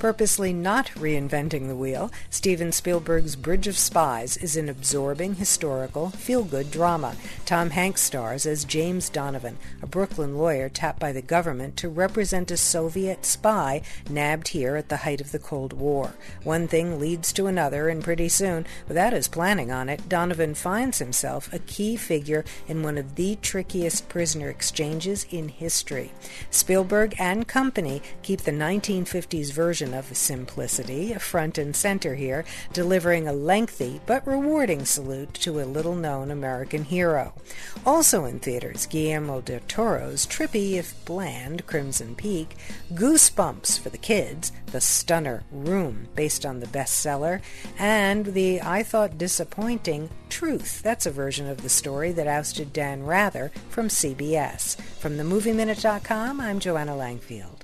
Purposely not reinventing the wheel, Steven Spielberg's Bridge of Spies is an absorbing, historical, feel-good drama. Tom Hanks stars as James Donovan, a Brooklyn lawyer tapped by the government to represent a Soviet spy nabbed here at the height of the Cold War. One thing leads to another, and pretty soon, without his planning on it, Donovan finds himself a key figure in one of the trickiest prisoner exchanges in history. Spielberg and company keep the 1950s version of Simplicity front and center here, delivering a lengthy but rewarding salute to a little known American hero. Also in theaters, Guillermo del Toro's trippy, if bland, Crimson Peak, Goosebumps for the kids, the stunner Room, based on the bestseller, and the I thought disappointing Truth. That's a version of the story that ousted Dan Rather from CBS. From themovieminute.com, I'm Joanna Langfield.